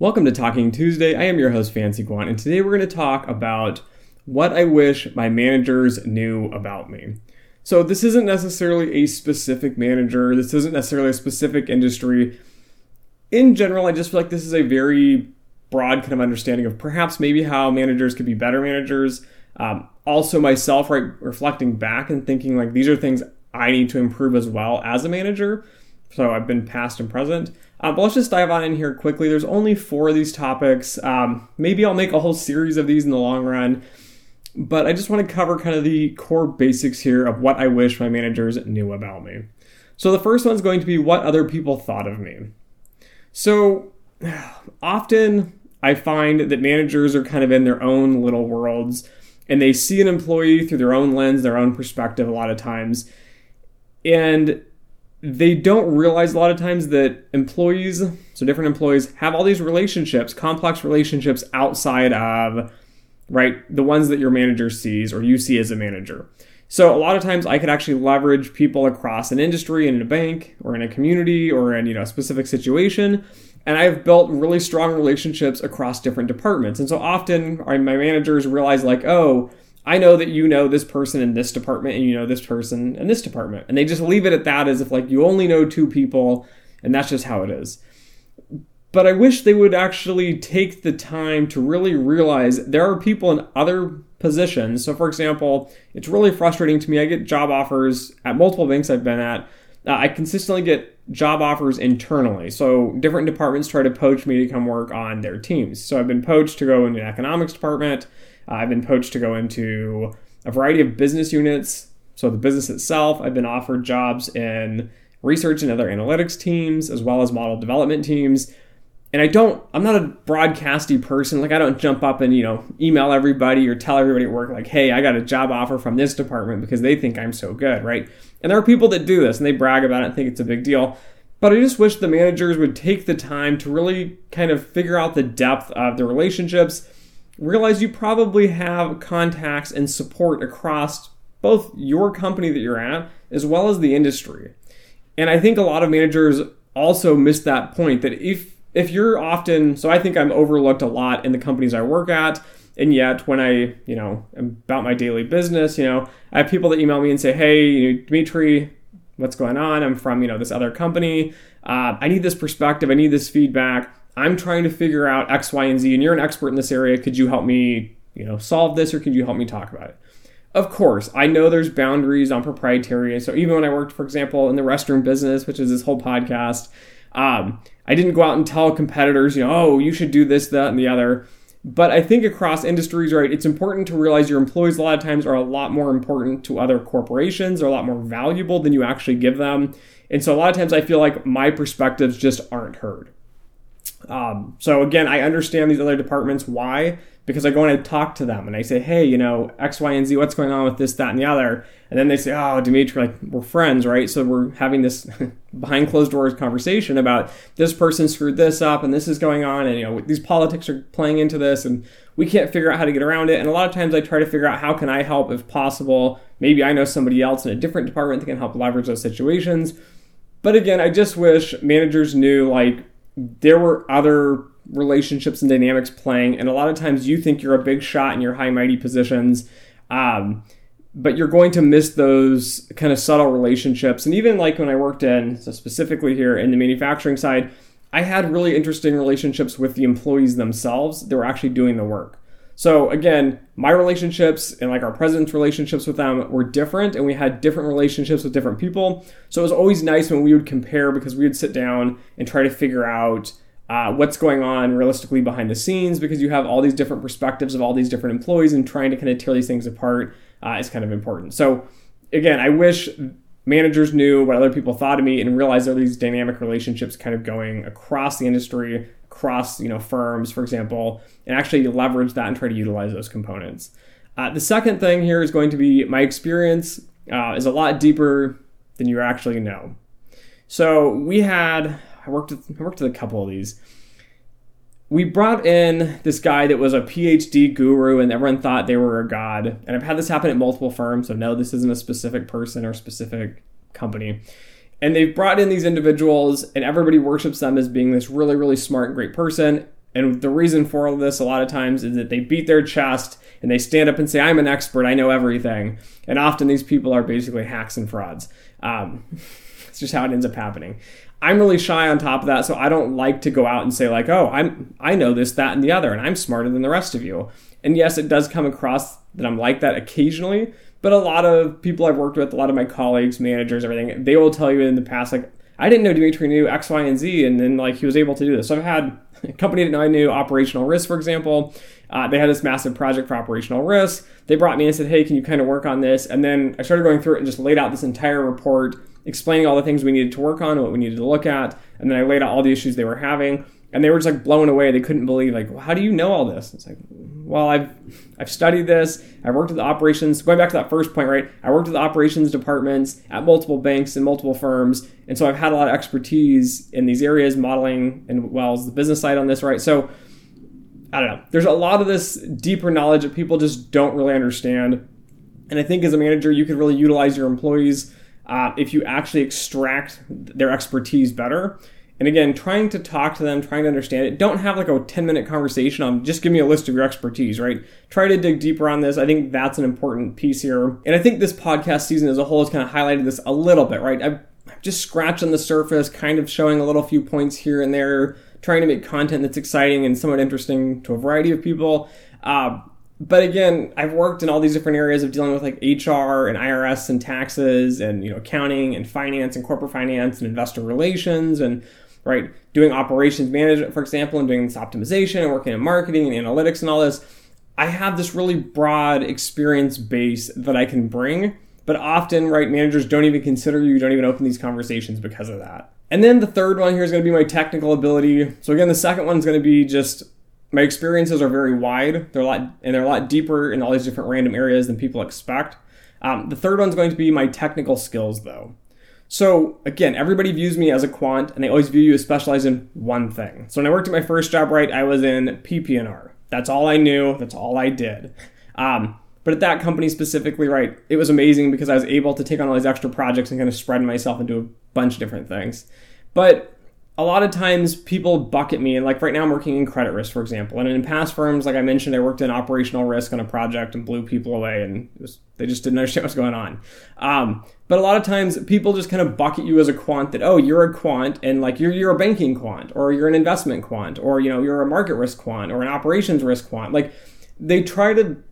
Welcome to Talking Tuesday. I am your host, Fancy Guan, and today we're going to talk about what I wish my managers knew about me. So, this isn't necessarily a specific manager, this isn't necessarily a specific industry. In general, I just feel like this is a very broad kind of understanding of perhaps maybe how managers could be better managers. Um, also, myself, right, reflecting back and thinking like these are things I need to improve as well as a manager. So I've been past and present. Uh, but let's just dive on in here quickly. There's only four of these topics. Um, maybe I'll make a whole series of these in the long run. But I just want to cover kind of the core basics here of what I wish my managers knew about me. So the first one's going to be what other people thought of me. So often I find that managers are kind of in their own little worlds and they see an employee through their own lens, their own perspective a lot of times. And they don't realize a lot of times that employees, so different employees, have all these relationships, complex relationships outside of, right, the ones that your manager sees or you see as a manager. So a lot of times I could actually leverage people across an industry in a bank or in a community or in you know a specific situation. And I've built really strong relationships across different departments. And so often my managers realize like, oh, I know that you know this person in this department and you know this person in this department. And they just leave it at that as if like you only know two people and that's just how it is. But I wish they would actually take the time to really realize there are people in other positions. So, for example, it's really frustrating to me. I get job offers at multiple banks I've been at. Uh, I consistently get job offers internally. So, different departments try to poach me to come work on their teams. So, I've been poached to go into the economics department. Uh, I've been poached to go into a variety of business units. So, the business itself, I've been offered jobs in research and other analytics teams, as well as model development teams. And I don't, I'm not a broadcasty person. Like, I don't jump up and, you know, email everybody or tell everybody at work, like, hey, I got a job offer from this department because they think I'm so good, right? And there are people that do this and they brag about it and think it's a big deal. But I just wish the managers would take the time to really kind of figure out the depth of the relationships realize you probably have contacts and support across both your company that you're at as well as the industry. And I think a lot of managers also miss that point that if if you're often so I think I'm overlooked a lot in the companies I work at and yet when I, you know, am about my daily business, you know, I have people that email me and say, "Hey, Dimitri, what's going on? I'm from, you know, this other company. Uh, I need this perspective. I need this feedback." I'm trying to figure out X, Y, and Z, and you're an expert in this area. Could you help me, you know, solve this, or could you help me talk about it? Of course, I know there's boundaries on proprietary. So even when I worked, for example, in the restroom business, which is this whole podcast, um, I didn't go out and tell competitors, you know, oh, you should do this, that, and the other. But I think across industries, right, it's important to realize your employees a lot of times are a lot more important to other corporations, are a lot more valuable than you actually give them. And so a lot of times I feel like my perspectives just aren't heard. Um, so again, I understand these other departments why because I go and I talk to them and I say, hey, you know, X, Y, and Z, what's going on with this, that, and the other, and then they say, oh, Dimitri, like we're friends, right? So we're having this behind closed doors conversation about this person screwed this up and this is going on, and you know these politics are playing into this, and we can't figure out how to get around it. And a lot of times I try to figure out how can I help if possible. Maybe I know somebody else in a different department that can help leverage those situations. But again, I just wish managers knew like there were other relationships and dynamics playing, and a lot of times you think you're a big shot in your high mighty positions. Um, but you're going to miss those kind of subtle relationships. And even like when I worked in, so specifically here in the manufacturing side, I had really interesting relationships with the employees themselves that were actually doing the work. So again, my relationships and like our president's relationships with them were different and we had different relationships with different people. So it was always nice when we would compare because we would sit down and try to figure out uh, what's going on realistically behind the scenes because you have all these different perspectives of all these different employees and trying to kind of tear these things apart uh, is kind of important. So again, I wish managers knew what other people thought of me and realized there are these dynamic relationships kind of going across the industry across you know firms, for example, and actually leverage that and try to utilize those components. Uh, the second thing here is going to be my experience uh, is a lot deeper than you actually know. So we had I worked with, I worked with a couple of these. We brought in this guy that was a PhD guru, and everyone thought they were a god. And I've had this happen at multiple firms, so no, this isn't a specific person or specific company. And they've brought in these individuals, and everybody worships them as being this really, really smart and great person. And the reason for all this, a lot of times, is that they beat their chest and they stand up and say, I'm an expert, I know everything. And often these people are basically hacks and frauds. Um, it's just how it ends up happening. I'm really shy on top of that, so I don't like to go out and say like, "Oh, I'm I know this, that, and the other, and I'm smarter than the rest of you." And yes, it does come across that I'm like that occasionally, but a lot of people I've worked with, a lot of my colleagues, managers, everything, they will tell you in the past like, "I didn't know Dimitri knew X, Y, and Z," and then like he was able to do this. So I've had a company that I knew operational risk, for example. Uh, they had this massive project for operational risk. They brought me and said, "Hey, can you kind of work on this?" And then I started going through it and just laid out this entire report explaining all the things we needed to work on what we needed to look at. And then I laid out all the issues they were having. And they were just like blown away. They couldn't believe, like, well, how do you know all this? It's like, well, I've I've studied this. I've worked with the operations. Going back to that first point, right? I worked with the operations departments at multiple banks and multiple firms, and so I've had a lot of expertise in these areas, modeling and well as the business side on this, right? So I don't know. There's a lot of this deeper knowledge that people just don't really understand, and I think as a manager, you can really utilize your employees uh, if you actually extract their expertise better. And again, trying to talk to them, trying to understand it. Don't have like a 10 minute conversation on just give me a list of your expertise, right? Try to dig deeper on this. I think that's an important piece here. And I think this podcast season as a whole has kind of highlighted this a little bit, right? I've just scratched on the surface, kind of showing a little few points here and there, trying to make content that's exciting and somewhat interesting to a variety of people. Uh, but again, I've worked in all these different areas of dealing with like HR and IRS and taxes and you know accounting and finance and corporate finance and investor relations and right doing operations management for example and doing this optimization and working in marketing and analytics and all this. I have this really broad experience base that I can bring, but often right managers don't even consider you, don't even open these conversations because of that. And then the third one here is going to be my technical ability. So again, the second one is going to be just my experiences are very wide. They're a lot and they're a lot deeper in all these different random areas than people expect. Um, the third one's going to be my technical skills, though. So again, everybody views me as a quant, and they always view you as specialized in one thing. So when I worked at my first job, right, I was in PPNR. That's all I knew. That's all I did. Um, but at that company specifically, right, it was amazing because I was able to take on all these extra projects and kind of spread myself into a bunch of different things. But a lot of times people bucket me and like right now i'm working in credit risk for example. And in past firms like i mentioned i worked in operational risk on a project and blew people away and was, they just didn't understand what's going on. Um, but a lot of times people just kind of bucket you as a quant that oh you're a quant and like you're, you're a banking quant or you're an investment quant or you know you're a market risk quant or an operations risk quant. Like they try to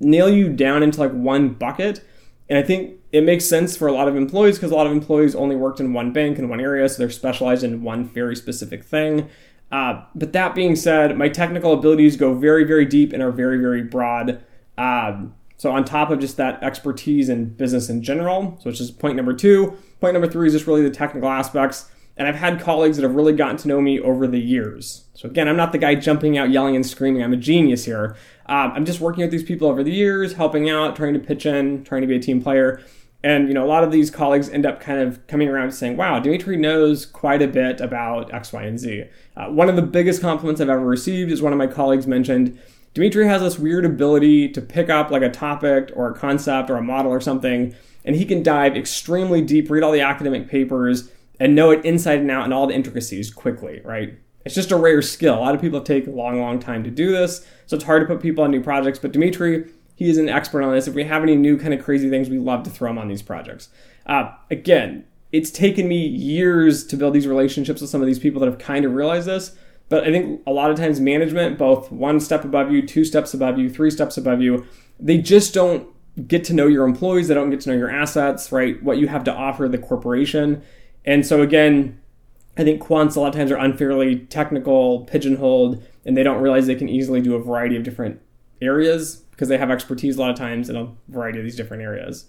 nail you down into like one bucket and I think it makes sense for a lot of employees because a lot of employees only worked in one bank in one area, so they're specialized in one very specific thing. Uh, but that being said, my technical abilities go very, very deep and are very, very broad. Um, so on top of just that expertise in business in general, so which is point number two. Point number three is just really the technical aspects. And I've had colleagues that have really gotten to know me over the years. So again, I'm not the guy jumping out, yelling, and screaming. I'm a genius here. Um, I'm just working with these people over the years, helping out, trying to pitch in, trying to be a team player. And you know, a lot of these colleagues end up kind of coming around saying, "Wow, Dimitri knows quite a bit about X, Y, and Z." Uh, one of the biggest compliments I've ever received is one of my colleagues mentioned. Dimitri has this weird ability to pick up like a topic or a concept or a model or something, and he can dive extremely deep, read all the academic papers, and know it inside and out and all the intricacies quickly, right? It's just a rare skill. A lot of people take a long, long time to do this, so it's hard to put people on new projects. But Dimitri, he is an expert on this. If we have any new kind of crazy things, we love to throw him on these projects. Uh, again, it's taken me years to build these relationships with some of these people that have kind of realized this. But I think a lot of times management, both one step above you, two steps above you, three steps above you, they just don't get to know your employees. They don't get to know your assets, right? What you have to offer the corporation. And so again, I think quants a lot of times are unfairly technical, pigeonholed, and they don't realize they can easily do a variety of different areas because they have expertise a lot of times in a variety of these different areas.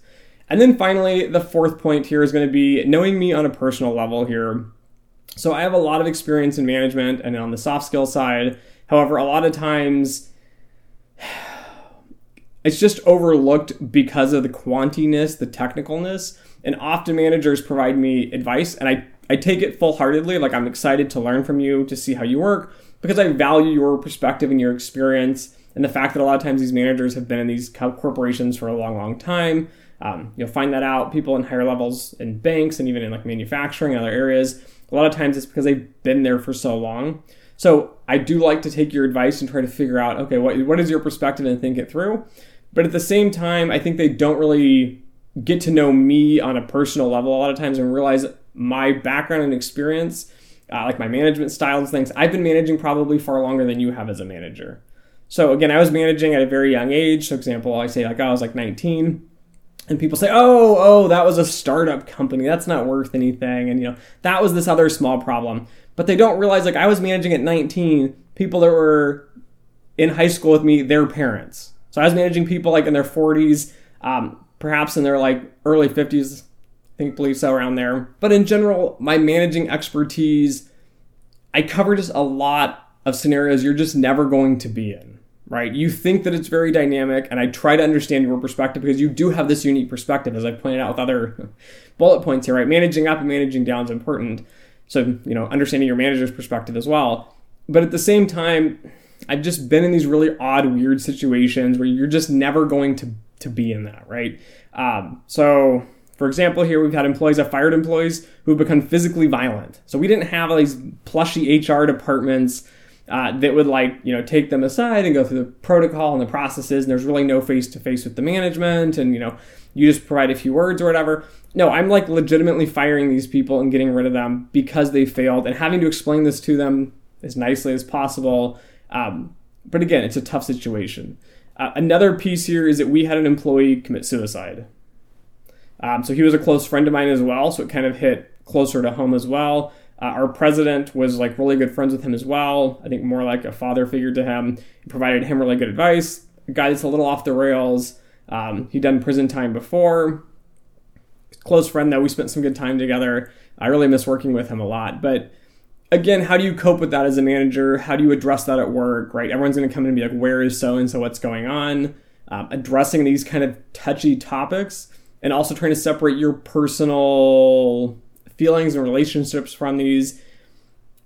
And then finally, the fourth point here is going to be knowing me on a personal level here. So I have a lot of experience in management and on the soft skill side. However, a lot of times it's just overlooked because of the quantiness, the technicalness. And often managers provide me advice, and I, I take it full heartedly. Like, I'm excited to learn from you, to see how you work, because I value your perspective and your experience, and the fact that a lot of times these managers have been in these corporations for a long, long time. Um, you'll find that out. People in higher levels in banks and even in like manufacturing and other areas, a lot of times it's because they've been there for so long. So I do like to take your advice and try to figure out, okay, what, what is your perspective and think it through. But at the same time, I think they don't really get to know me on a personal level a lot of times and realize my background and experience, uh, like my management styles, and things. I've been managing probably far longer than you have as a manager. So again, I was managing at a very young age. For example, I say like I was like 19 and people say, "Oh, oh, that was a startup company. That's not worth anything." And you know, that was this other small problem. But they don't realize like I was managing at 19 people that were in high school with me, their parents. So I was managing people like in their 40s, um, perhaps in their like early 50s. I think believe so around there. But in general, my managing expertise, I cover just a lot of scenarios you're just never going to be in right? You think that it's very dynamic, and I try to understand your perspective because you do have this unique perspective, as I pointed out with other bullet points here, right? Managing up and managing down is important. So, you know, understanding your manager's perspective as well. But at the same time, I've just been in these really odd, weird situations where you're just never going to, to be in that, right? Um, so, for example, here we've had employees, have fired employees who've become physically violent. So we didn't have these plushy HR departments uh, that would like you know take them aside and go through the protocol and the processes and there's really no face to face with the management and you know you just provide a few words or whatever no i'm like legitimately firing these people and getting rid of them because they failed and having to explain this to them as nicely as possible um, but again it's a tough situation uh, another piece here is that we had an employee commit suicide um, so he was a close friend of mine as well so it kind of hit closer to home as well uh, our president was like really good friends with him as well. I think more like a father figure to him. He provided him really good advice. A guy that's a little off the rails. Um, he'd done prison time before. Close friend though. We spent some good time together. I really miss working with him a lot. But again, how do you cope with that as a manager? How do you address that at work? Right? Everyone's going to come in and be like, "Where is so and so? What's going on?" Um, addressing these kind of touchy topics and also trying to separate your personal feelings and relationships from these.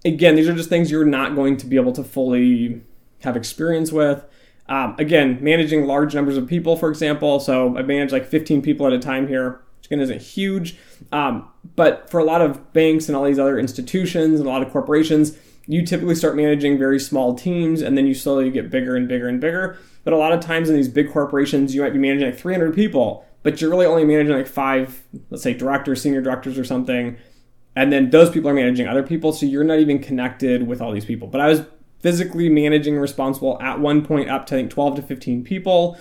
Again, these are just things you're not going to be able to fully have experience with. Um, again, managing large numbers of people, for example. So I manage like 15 people at a time here, again isn't huge. Um, but for a lot of banks and all these other institutions and a lot of corporations, you typically start managing very small teams and then you slowly get bigger and bigger and bigger. But a lot of times in these big corporations, you might be managing like 300 people but you're really only managing like five, let's say directors, senior directors, or something. And then those people are managing other people, so you're not even connected with all these people. But I was physically managing responsible at one point up to I think 12 to 15 people.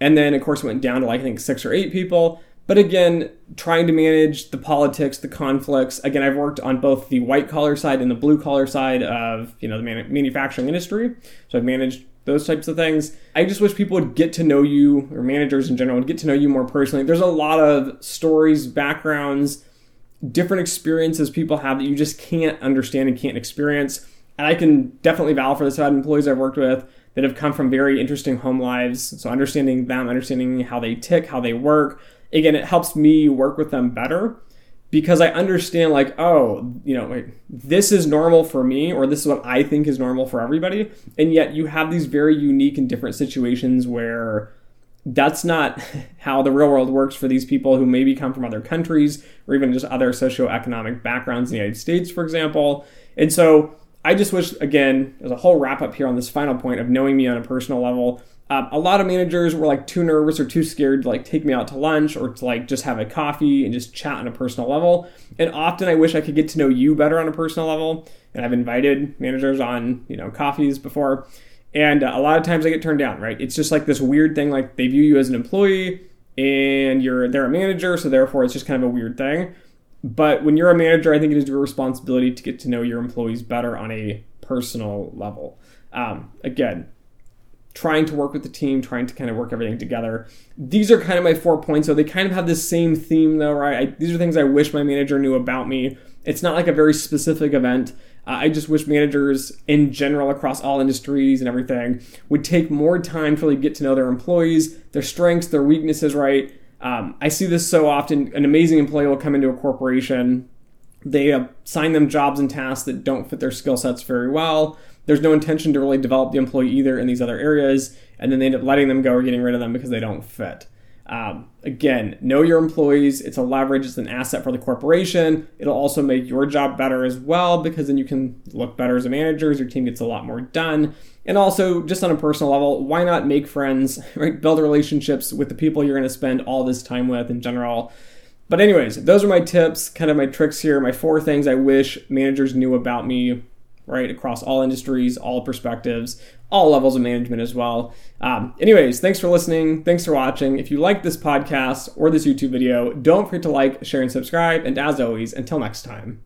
And then, of course, went down to like I think six or eight people. But again, trying to manage the politics, the conflicts. Again, I've worked on both the white collar side and the blue collar side of you know the manufacturing industry. So I've managed those types of things. I just wish people would get to know you, or managers in general would get to know you more personally. There's a lot of stories, backgrounds, different experiences people have that you just can't understand and can't experience. And I can definitely vouch for this. I've had employees I've worked with that have come from very interesting home lives. So understanding them, understanding how they tick, how they work. Again, it helps me work with them better because I understand, like, oh, you know, like, this is normal for me, or this is what I think is normal for everybody. And yet you have these very unique and different situations where that's not how the real world works for these people who maybe come from other countries or even just other socioeconomic backgrounds in the United States, for example. And so I just wish, again, as a whole wrap up here on this final point of knowing me on a personal level, um, a lot of managers were like too nervous or too scared to like take me out to lunch or to like just have a coffee and just chat on a personal level. And often I wish I could get to know you better on a personal level. And I've invited managers on, you know, coffees before. And uh, a lot of times I get turned down, right? It's just like this weird thing like they view you as an employee and you're they're a manager, so therefore it's just kind of a weird thing. But when you're a manager, I think it is your responsibility to get to know your employees better on a personal level. Um, again, trying to work with the team, trying to kind of work everything together. These are kind of my four points. So they kind of have the same theme, though, right? I, these are things I wish my manager knew about me. It's not like a very specific event. Uh, I just wish managers in general across all industries and everything would take more time to really get to know their employees, their strengths, their weaknesses, right? Um, I see this so often. An amazing employee will come into a corporation, they assign them jobs and tasks that don't fit their skill sets very well there's no intention to really develop the employee either in these other areas, and then they end up letting them go or getting rid of them because they don't fit. Um, again, know your employees. It's a leverage, it's an asset for the corporation. It'll also make your job better as well because then you can look better as a manager. Your team gets a lot more done. And also, just on a personal level, why not make friends, right? Build relationships with the people you're going to spend all this time with in general. But, anyways, those are my tips, kind of my tricks here, my four things I wish managers knew about me right? Across all industries, all perspectives, all levels of management as well. Um, anyways, thanks for listening. Thanks for watching. If you like this podcast or this YouTube video, don't forget to like, share, and subscribe. And as always, until next time.